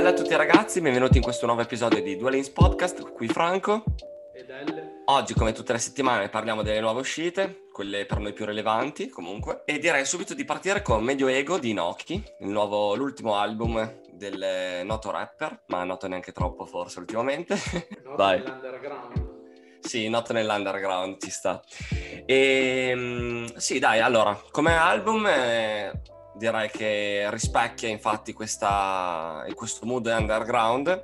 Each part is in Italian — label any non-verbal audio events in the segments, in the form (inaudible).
Bella a tutti ragazzi, benvenuti in questo nuovo episodio di Duel Links Podcast, qui Franco. Ed Elle. Oggi, come tutte le settimane, parliamo delle nuove uscite, quelle per noi più rilevanti comunque. E direi subito di partire con Medio Ego di Inoki, il nuovo, l'ultimo album del noto rapper, ma noto neanche troppo forse ultimamente. Noto (laughs) Vai. nell'underground. Sì, noto nell'underground, ci sta. E, sì, dai, allora, come album eh, direi che rispecchia infatti questa, questo mood underground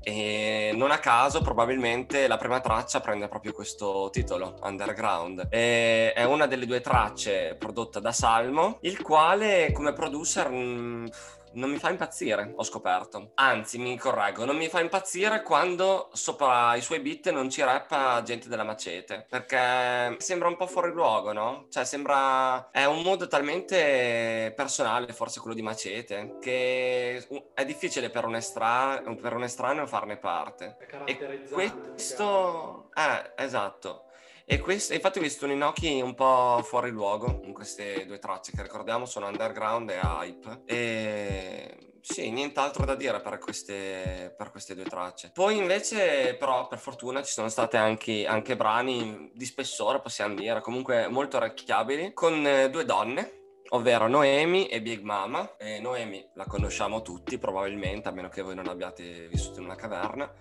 e non a caso probabilmente la prima traccia prende proprio questo titolo, Underground. E è una delle due tracce prodotta da Salmo, il quale come producer... mh, non mi fa impazzire, ho scoperto. Anzi, mi correggo, non mi fa impazzire quando sopra i suoi beat non ci rappa gente della macete, perché sembra un po' fuori luogo, no? Cioè sembra... è un mood talmente personale, forse quello di macete, che è difficile per un, estra... per un estraneo farne parte. È E caratterizzante. questo... Eh, esatto. E questo, infatti ho visto un Inoki un po' fuori luogo in queste due tracce che ricordiamo sono Underground e Hype. E sì, nient'altro da dire per queste, per queste due tracce. Poi invece però per fortuna ci sono state anche, anche brani di spessore, possiamo dire, comunque molto orecchiabili, con eh, due donne. Ovvero Noemi e Big Mama. E Noemi la conosciamo tutti probabilmente, a meno che voi non abbiate vissuto in una caverna.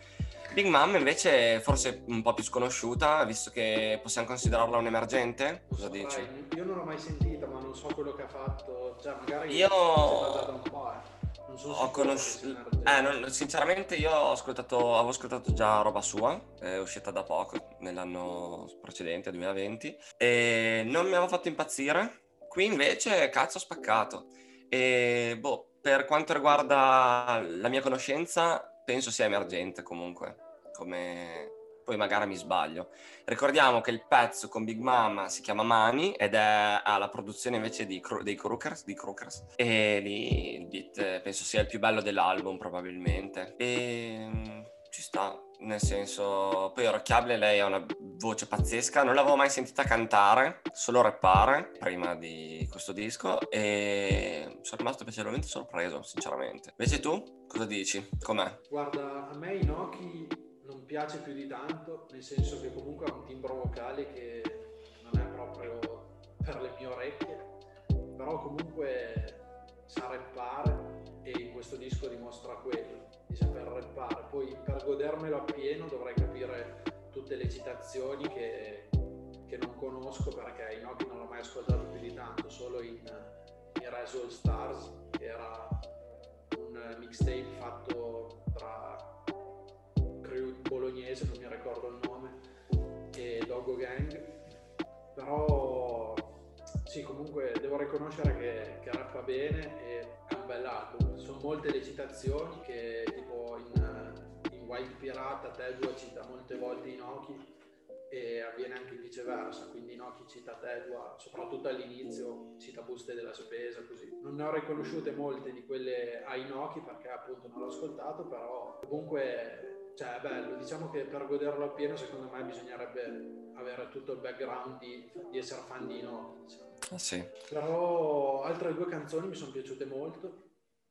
Big Mom invece forse un po' più sconosciuta, visto che possiamo considerarla un emergente. Cosa dici? Io non l'ho mai sentita, ma non so quello che ha fatto. Cioè, magari Io- un po', eh. Non sono Ho conosciuto... Eh, non- sinceramente io ho ascoltato, avevo ascoltato già roba sua, è uscita da poco, nell'anno precedente, 2020, e non mi aveva fatto impazzire. Qui invece, cazzo, ho spaccato. E, boh, per quanto riguarda la mia conoscenza, penso sia emergente comunque, come... Poi magari mi sbaglio. Ricordiamo che il pezzo con Big Mama si chiama Mani ed è alla produzione invece di dei Crookers, di Crookers. E lì il beat penso sia il più bello dell'album probabilmente. E mm, ci sta, nel senso... Poi orecchiabile, lei ha una voce pazzesca, non l'avevo mai sentita cantare, solo rappare prima di questo disco e sono rimasto piacevolmente sorpreso, sinceramente. Invece tu, cosa dici? Com'è? Guarda, a me Inoki piace più di tanto, nel senso che comunque ha un timbro vocale che non è proprio per le mie orecchie, però comunque sa rappare e in questo disco dimostra quello, di saper rappare. Poi per godermelo appieno dovrei capire tutte le citazioni che, che non conosco perché Inoki non l'ho mai ascoltato più di tanto, solo in, in Rise All Stars, che era un mixtape fatto tra crew bolognese, non mi ricordo il nome, e Logo Gang. Però sì, comunque devo riconoscere che, che rappa bene e è un bel album. Sono molte le citazioni che tipo in, in White Pirata Tedua cita molte volte Inoki e avviene anche viceversa, quindi Inoki cita Tedua, soprattutto all'inizio cita buste della spesa, così. Non ne ho riconosciute molte di quelle a Inoki perché appunto non l'ho ascoltato, però comunque cioè, è bello. Diciamo che per goderlo appieno secondo me bisognerebbe avere tutto il background di, di essere fan di Inoki. Ah, sì. Però altre due canzoni mi sono piaciute molto,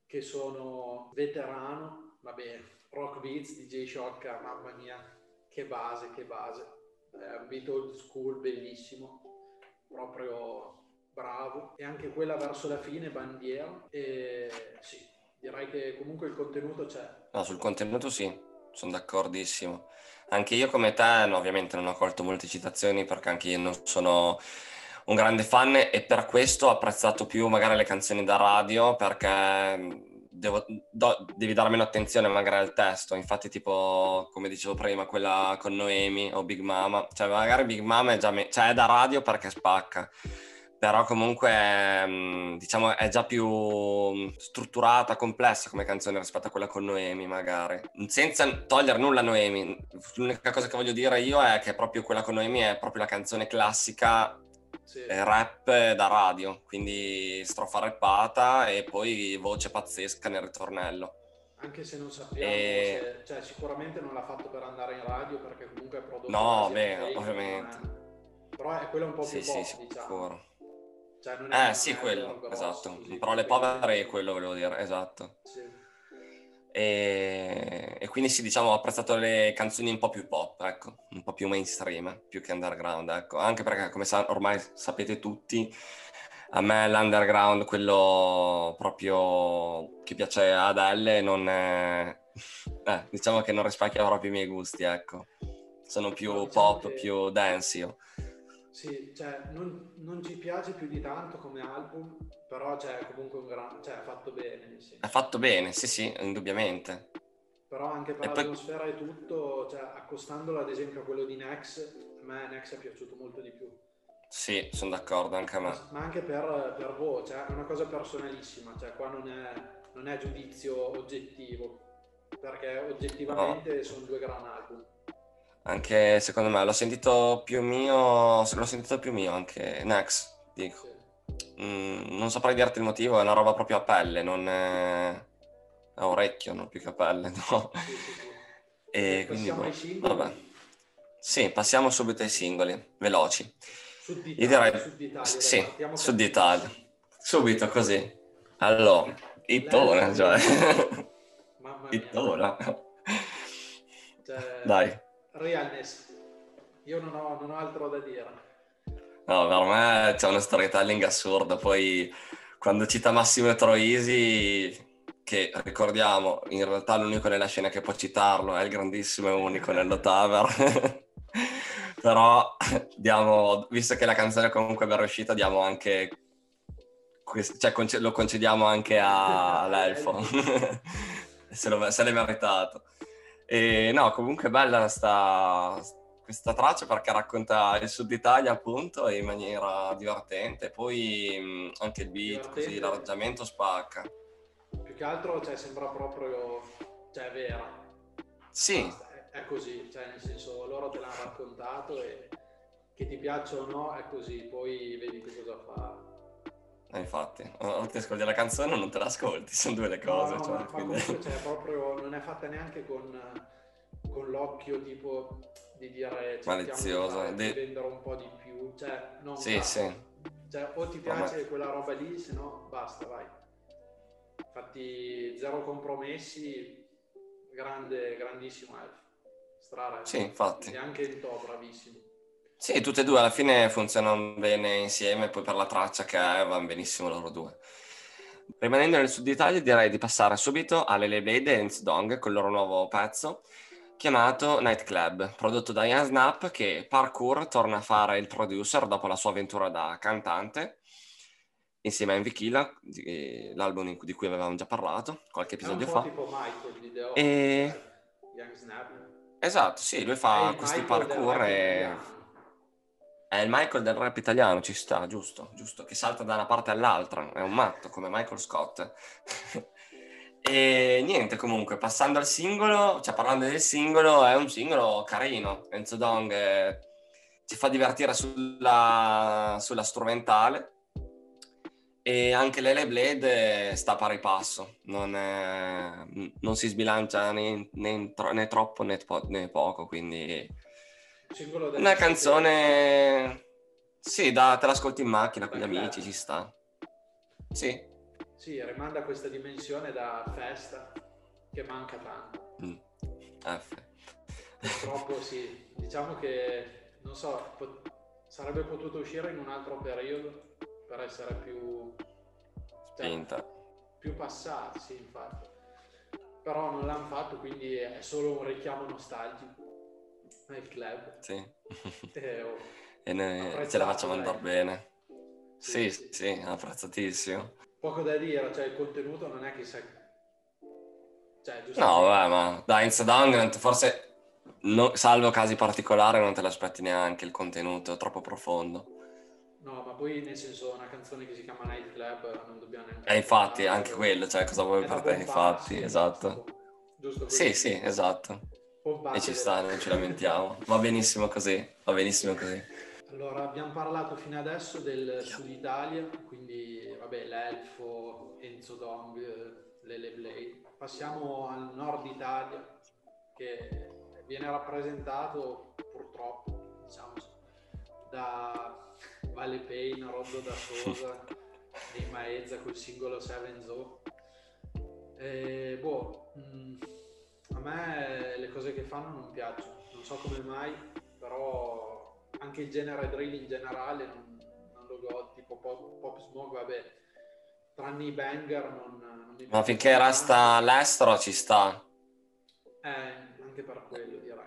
che sono Veterano, vabbè, Rock Beats di Jay Shock, mamma mia, che base, che base. È un beat old school bellissimo, proprio bravo. E anche quella verso la fine, Bandiera. E sì, direi che comunque il contenuto c'è. No, sul contenuto sì, sono d'accordissimo. Anche io come te, no, ovviamente non ho colto molte citazioni perché anche io non sono un grande fan e per questo ho apprezzato più magari le canzoni da radio perché devo- do- devi dare meno attenzione magari al testo. Infatti tipo, come dicevo prima, quella con Noemi o Big Mama, cioè magari Big Mama è già me- cioè, è da radio perché spacca. Però comunque mh, diciamo è già più mh, strutturata, complessa come canzone rispetto a quella con Noemi magari. Senza togliere nulla a Noemi, l'unica cosa che voglio dire io è che proprio quella con Noemi è proprio la canzone classica Sì. eh, rap da radio, quindi strofa rappata e poi voce pazzesca nel ritornello. Anche se non sappiamo, E- se- cioè sicuramente non l'ha fatto per andare in radio perché comunque è prodotto No, beh, ovviamente. è- Però è quella un po' più sì, pop, sì, diciamo. sicuro. Cioè, non è Eh sì, quello, grosso, esatto. così, Parole povere è quello volevo dire, esatto. Sì. E, e, quindi sì, diciamo, ho apprezzato le canzoni un po' più pop, ecco, un po' più mainstream, più che underground, ecco. Anche perché, come sa- ormai sapete tutti, a me l'underground, quello proprio che piace ad Elle, non è... (laughs) Eh, diciamo che non rispecchia proprio i miei gusti, ecco. Sono più diciamo pop, che... più dance io. Sì, cioè, non, non, ci piace più di tanto come album, però cioè, comunque un gran... cioè, è fatto bene. Sì. È fatto bene, sì, sì, indubbiamente. Però anche per e l'atmosfera poi... e tutto, cioè, accostandolo ad esempio a quello di Nex, a me Nex è piaciuto molto di più. Sì, sono d'accordo, anche a me. Ma anche per, per voi, cioè, è una cosa personalissima, cioè qua non è, non è giudizio oggettivo, perché oggettivamente no. sono due gran album. Anche secondo me, l'ho sentito più mio, l'ho sentito più mio anche Next, dico. Mm, non saprei dirti il motivo, è una roba proprio a pelle, non è a orecchio, non più che a pelle, (laughs) no? E quindi, boh, vabbè. Sì, passiamo subito ai singoli, veloci. Sud d'Italia, direi... Sud d'Italia, sì, Sud d'Italia. Subito così. Allora, Ittona, cioè. Mamma mia. Cioè... Dai realness. Io non ho, non ho altro da dire. No, per me c'è una storytelling assurda. Poi quando cita Massimo Troisi, che ricordiamo, in realtà l'unico nella scena che può citarlo è il grandissimo e unico Nello Taver. (laughs) Però diamo, visto che la canzone comunque è ben riuscita, diamo anche cioè lo concediamo anche a, (laughs) all'elfo (laughs) se, lo, se l'è meritato e no, comunque è bella sta, questa traccia perché racconta il sud Italia appunto in maniera divertente, poi anche il beat, così l'arrangiamento spacca. Più che altro cioè, sembra proprio, cioè vera. Sì. È, è, così, cioè nel senso loro te l'hanno raccontato e che ti piaccia o no è così, poi vedi che cosa fa. Eh, infatti, o ti ascolti la canzone o non te l'ascolti, (laughs) sono due le cose. No, no, cioè, ma quindi... comunque cioè, (laughs) proprio, non è fatta neanche con, con l'occhio tipo di dire malizioso, di vendere un po' di più, cioè non sì, sì. Cioè, o ti piace ma... quella roba lì, se no basta, vai. Infatti zero compromessi, grande, grandissimo elf. Strara. Sì, infatti. E anche il to, bravissimo. Sì, tutte e due alla fine funzionano bene insieme, poi per la traccia che è vanno benissimo loro due. Rimanendo nel sud Italia direi di passare subito alle Lele Blade e Enz Dong con il loro nuovo pezzo chiamato Nightclub, prodotto da Ian Snap che parkour torna a fare il producer dopo la sua avventura da cantante insieme a Envy Killa, l'album di cui avevamo già parlato qualche episodio fa. Michael e... Esatto, sì, lui fa questi Michael parkour e è il Michael del rap italiano, ci sta, giusto, giusto, che salta da una parte all'altra, è un matto come Michael Scott. (laughs) e niente, comunque, passando al singolo, cioè parlando del singolo, è un singolo carino. Enzo Dong eh, ci fa divertire sulla, sulla strumentale e anche Lele Blade sta a pari passo, non, è, non si sbilancia né, né, né troppo né, né poco, quindi una canzone... Sì, da, te l'ascolti in macchina con gli amici, ci sta. Sì. Sì, rimanda questa dimensione da festa che manca tanto. Mm. F. Purtroppo sì. Diciamo che, non so, pot- sarebbe potuto uscire in un altro periodo per essere più... Cioè, Spinta. Più passati, sì, infatti. Però non l'hanno fatto, quindi è solo un richiamo nostalgico nel club. Sì. (laughs) E, oh, e noi ce la facciamo andare bene. Sì, sì, sì, apprezzatissimo. Poco da dire, cioè il contenuto non è che sai... Cioè, no, vabbè, ma da Down forse, no, salvo casi particolari, non te l'aspetti neanche il contenuto, è troppo profondo. No, ma poi nel senso una canzone che si chiama Night Club non dobbiamo neanche... E eh, infatti, anche quello, cioè cosa vuoi per te, infatti, esatto. Giusto sì, sì, esatto. E ci sta, non ci lamentiamo. Va benissimo così, va benissimo così. Allora, abbiamo parlato fino adesso del Sud Italia, quindi vabbè, l'Elfo, Enzo Dong, Lele Blade. Passiamo al Nord Italia, che viene rappresentato purtroppo, diciamo, da Vale Payne, Roddo da Sosa (laughs) e Maezza col singolo Seven Zoo E, boh, mh, mm, a me le cose che fanno non piacciono, non so come mai, però anche il genere drill in generale non, non lo godo, tipo pop, pop smoke, vabbè, tranne i banger non, non mi Ma finché resta l'estero ci sta. Eh, anche per quello direi.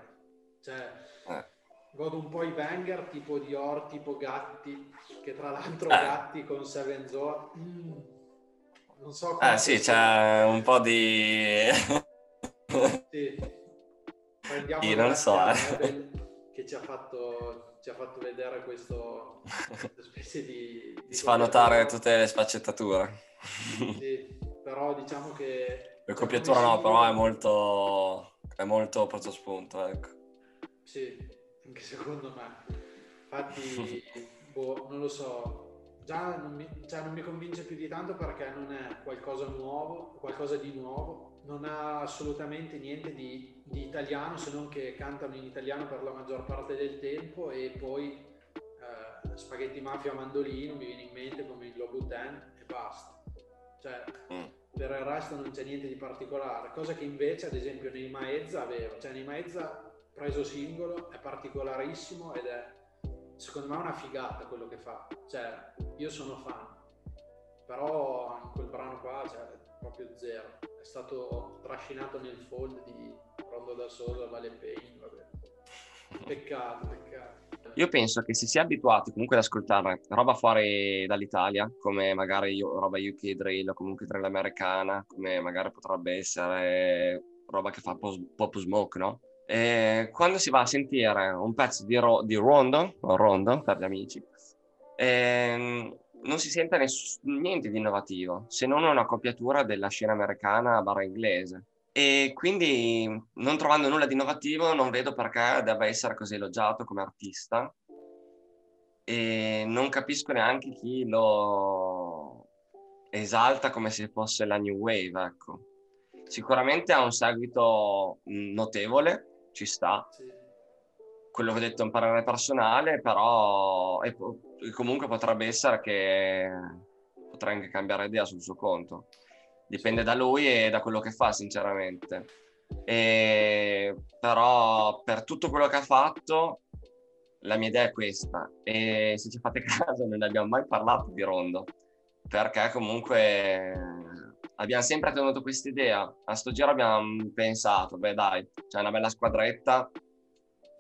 Cioè, eh. godo un po' i banger tipo Dior, tipo Gatti, che tra l'altro eh. Gatti con Seven Zone... Mm, non so. Eh sì, c'è un po' di... sì. Prendiamo Io non so, eh. che ci ha fatto, ci ha fatto vedere questo specie di... di si fa notare tutte le sfaccettature. Sì, però diciamo che... La copiatura no, però è molto, è molto preso spunto, ecco. Sì, anche secondo me. Infatti, (laughs) boh, non lo so, già non mi, cioè non mi, convince più di tanto perché non è qualcosa nuovo, qualcosa di nuovo, non ha assolutamente niente di, di, italiano se non che cantano in italiano per la maggior parte del tempo e poi eh, spaghetti mafia mandolino mi viene in mente come il Globo Ten e basta. Cioè, mm. per il resto non c'è niente di particolare, cosa che invece ad esempio nei Maezza aveva, cioè nei Maezza preso singolo è particolarissimo ed è secondo me una figata quello che fa, cioè io sono fan, però in quel brano qua cioè, proprio zero, è stato trascinato nel fold di Rondo da Sosa, Vale Pain, vabbè. Peccato, peccato. Io penso che se si è abituati comunque ad ascoltare roba fuori dall'Italia, come magari io, roba UK drill o comunque drill americana, come magari potrebbe essere roba che fa pop smoke, no? E quando si va a sentire un pezzo di, ro- di rondo, o rondo per gli amici, ehm, non si sente ness- niente di innovativo, se non una copiatura della scena americana barra inglese. E quindi, non trovando nulla di innovativo, non vedo perché debba essere così elogiato come artista. E non capisco neanche chi lo esalta come se fosse la new wave, ecco. Sicuramente ha un seguito notevole, ci sta. Quello che ho detto è un parere personale, però e comunque potrebbe essere che potrei anche cambiare idea sul suo conto. Dipende da lui e da quello che fa sinceramente. E, però per tutto quello che ha fatto la mia idea è questa. E se ci fate (laughs) caso non ne abbiamo mai parlato di Rondo perché comunque abbiamo sempre tenuto questa idea. A sto giro abbiamo pensato beh dai c'è una bella squadretta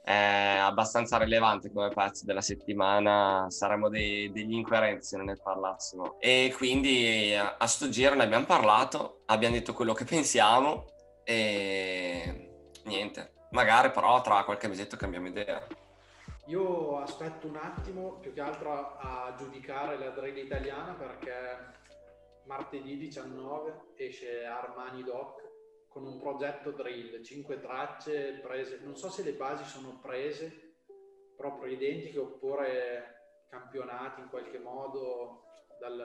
è abbastanza rilevante come pezzo della settimana, saremmo dei, degli incoerenti se non ne parlassimo. E quindi a, sto giro ne abbiamo parlato, abbiamo detto quello che pensiamo e niente, magari però tra qualche mesetto cambiamo idea. Io aspetto un attimo più che altro a giudicare la drill italiana perché martedì 19 esce Armani Doc con un progetto drill, 5 tracce prese, non so se le basi sono prese proprio identiche oppure campionati in qualche modo dal,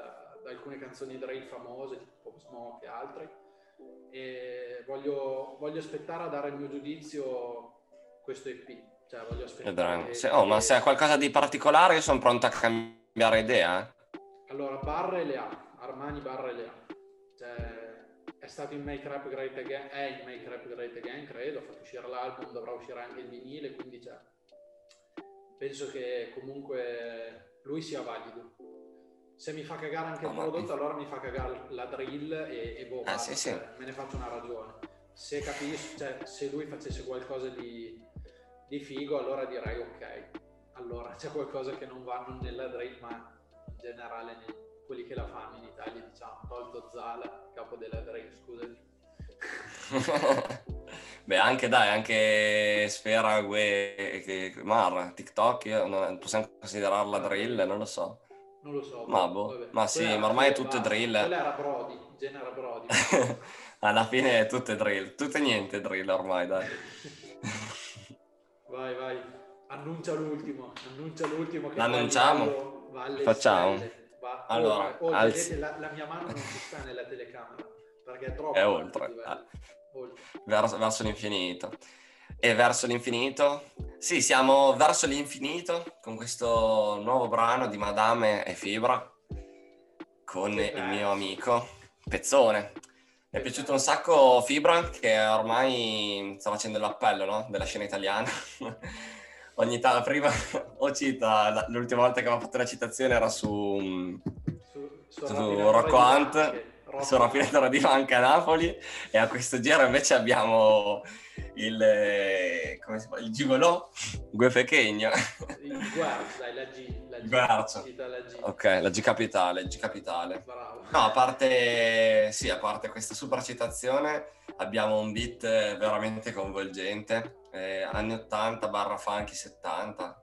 da alcune canzoni drill famose tipo Smoke e altre e voglio, voglio aspettare a dare il mio giudizio questo EP cioè voglio aspettare che, se, oh, ma se è qualcosa di particolare io sono pronto a cambiare idea eh? allora barre le ha Armani barre le ha cioè è stato in Make Rap Great Again, è in Make Rap Great Again, credo, ha fatto uscire l'album, dovrà uscire anche il vinile, quindi cioè, penso che comunque lui sia valido. Se mi fa cagare anche il prodotto, allora mi fa cagare la drill e, e boh, ah, sì, sì. Cioè, me ne faccio una ragione. Se capisco, cioè, se lui facesse qualcosa di, di figo, allora direi ok. Allora c'è qualcosa che non va non nella drill, ma in generale nel, quelli che la fanno in Italia, diciamo, tolto Zala, capo della Drake, scusami. (laughs) Beh, anche dai, anche Sfera, Gue, Mar, TikTok, possiamo considerarla drill, non lo so. Non lo so. Ma, boh. ma sì, ma ormai è tutto drill. Quella era Brody, genera Brody. (laughs) Alla fine è tutto drill, tutto e niente drill ormai, dai. vai, vai, annuncia l'ultimo, annuncia l'ultimo. Che L'annunciamo? Facciamo. Stelle. Allora, oltre. Al... Vedete, la, la, mia mano non ci sta nella telecamera perché è troppo. È oltre. Ah. oltre. Verso, verso l'infinito. E verso l'infinito? Sì, siamo verso l'infinito con questo nuovo brano di Madame e Fibra con il mio amico Pezzone. Mi è piaciuto un sacco Fibra che ormai sta facendo l'appello no? della scena italiana. (laughs) Ogni tanto, prima (laughs) o cita, l'ultima volta che aveva fatto la citazione era su, su, su, su Rocco Hunt, su Raffinatore di Banca Napoli e a questo giro invece abbiamo il, eh, come si chiama, il gigolò Gue Pechegno. Il Guarzo, dai, la G. La G, Guarzo. La G. Ok, la G capitale, G capitale. Bravo. No, a parte, sì, a parte questa super citazione, abbiamo un beat veramente coinvolgente, eh, anni 80 barra funky 70.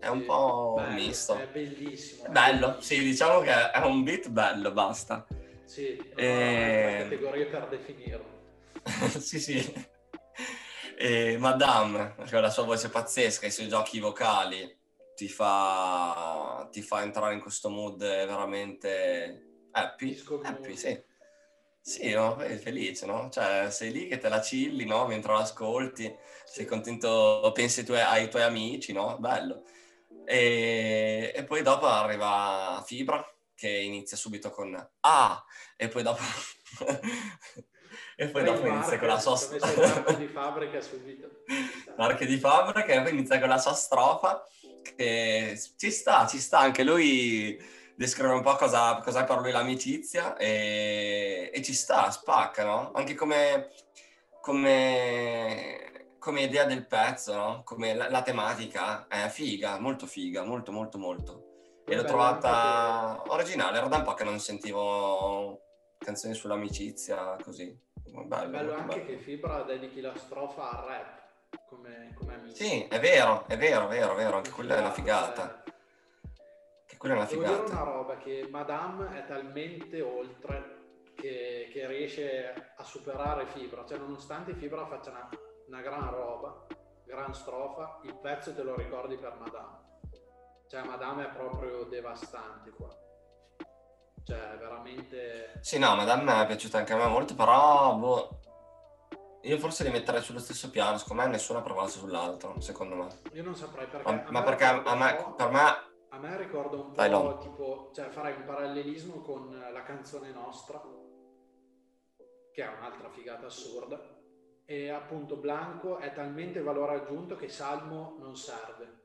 È un Sì, po' bello, misto. È bellissimo. È bello, sì, diciamo che è un beat bello, basta. Sì, non Eh, ho altre categorie per definirlo. (laughs) sì, sì. E Madame, con la sua voce pazzesca, i suoi giochi vocali, ti fa, ti fa entrare in questo mood veramente happy. Happy, sì. Sì, no? Poi felice, no? Cioè, sei lì che te la chilli, no? Mentre lo ascolti, sei contento, pensi ai tuoi, ai tuoi amici, no? Bello. E, e poi dopo arriva Fibra, che inizia subito con A, e poi dopo... (laughs) e poi dopo inizia con la sua... Il marchio di fabbrica subito. (laughs) Marche di fabbrica e poi inizia con la sua strofa che ci sta, ci sta, anche lui descrive un po' cosa, cosa è per lui l'amicizia e, e ci sta, spacca, no? Anche come, come, come idea del pezzo, no? Come la, la tematica è figa, molto figa, molto molto molto. E l'ho trovata originale, era da un po' che non sentivo canzoni sull'amicizia così. Bello, È bello anche bello. che Fibra dedichi la strofa al rap come, come amici. Sì, è vero, è vero, è vero, è vero, anche quella è una figata. Che quella è una Devo dire una figata. roba che Madame è talmente oltre che, che riesce a superare Fibra, cioè nonostante Fibra faccia una, una gran roba, gran strofa, il pezzo te lo ricordi per Madame. Cioè Madame è proprio devastante qua. Cioè veramente... Sì, no, Madame è piaciuta anche a me molto, però boh, io forse li metterei sullo stesso piano, secondo me nessuno ha provato sull'altro, secondo me. Io non saprei perché... Ma, a ma perché a, me, per me, A me ricorda un Dai, po' Lon. tipo, cioè farei un parallelismo con la canzone nostra, che è un'altra figata assurda, e appunto Blanco è talmente valore aggiunto che Salmo non serve.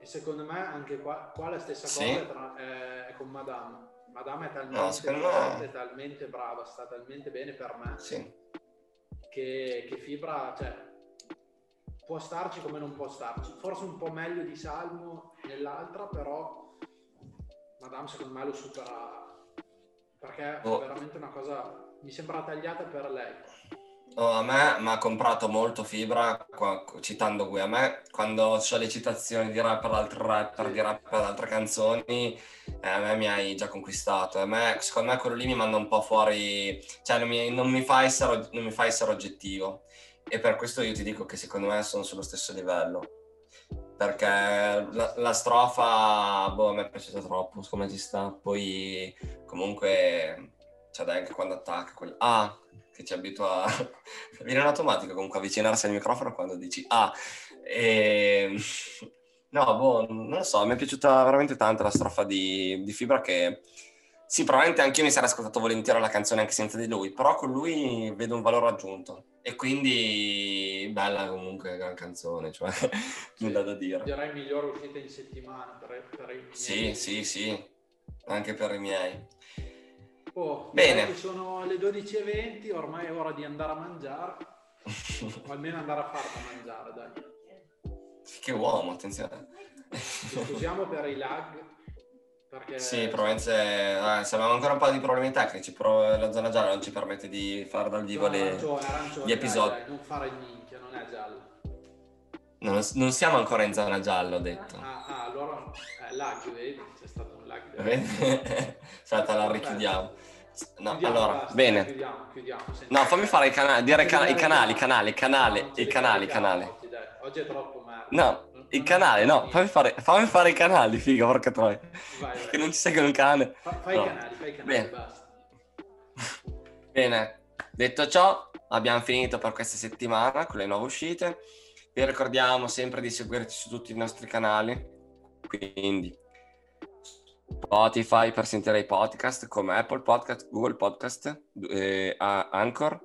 E secondo me anche qua, qua la stessa Sì. cosa è, tra- è- è con Madame. Madame è talmente No, me- forte, talmente brava, sta talmente bene per me, sì. Che, che Fibra, cioè, può starci come non può starci. Forse un po' meglio di Salmo nell'altra, però Madame secondo me lo supera perché Oh. è veramente una cosa mi sembra tagliata per lei. Oh, a me mi ha comprato molto Fibra, qua- citando qui, a me quando c'ho le citazioni di rapper ad altri rapper, di rapper ad altre canzoni, eh, a me mi hai già conquistato. A me, secondo me quello lì mi manda un po' fuori, cioè non mi, non mi fa essere, non mi fa essere oggettivo. E per questo io ti dico che secondo me sono sullo stesso livello. Perché la, la strofa, boh, a me è piaciuta troppo, come ci sta. Poi comunque, cioè dai, anche quando attacca quel ah, che ci abitua a... (laughs) Viene in automatico comunque avvicinarsi al microfono quando dici ah. E... (laughs) No, boh, non lo so, mi è piaciuta veramente tanto la strofa di, di Fibra che... Sì, probabilmente anche io mi sarei ascoltato volentieri la canzone anche senza di lui, però con lui vedo un valore aggiunto. E quindi bella comunque, gran canzone, cioè (laughs) nulla da dire. Direi migliore uscita in settimana per, per i Sì, sì, sì, anche per i miei. Oh, Bene. sono le 12.20, ormai è ora di andare a mangiare, o almeno andare a farla mangiare, dai. che uomo, attenzione. Scusiamo per i lag, perché... Sì, probabilmente eh, se abbiamo ancora un po' di problemi tecnici, però la zona gialla non ci permette di fare dal vivo No, le... arancione, arancione, gli dai, episodi. dai, non fare il minchia, non è giallo. Non, non siamo ancora in zona gialla, ho detto. Ah, ah, allora eh, lag, vedi? C'è stato un lag. Aspetta, (laughs) la richiudiamo. No, Chiudiamo, allora, basta, bene. Chiudiamo, chiudiamo. Senti. No, fammi fare i canali, dire i cana- i canali, i canali, i canali, No, i li canali, canali. oggi. Oggi è troppo merda. No, Non- i non canali, è no, fammi fare, fammi fare i canali, figa, porca troia. Vai, Che non ci segue un cane. Fa- fai No. i canali, fai i canali, Bene. basta. Bene, detto ciò, abbiamo finito per questa settimana con le nuove uscite. Vi ricordiamo sempre di seguirci su tutti i nostri canali, quindi Spotify per sentire i podcast come Apple Podcast, Google Podcast, eh, Anchor.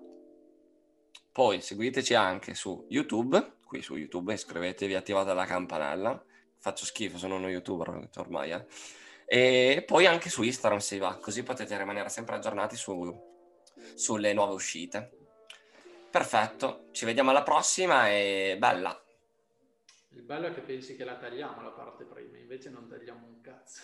Poi seguiteci anche su YouTube, qui su YouTube iscrivetevi, attivate la campanella. Faccio schifo, sono uno youtuber ormai. Eh. E poi anche su Instagram si va, così potete rimanere sempre aggiornati su, sulle nuove uscite. Perfetto, ci vediamo alla prossima e bella. Il bello è che pensi che la tagliamo la parte prima, invece non tagliamo un cazzo.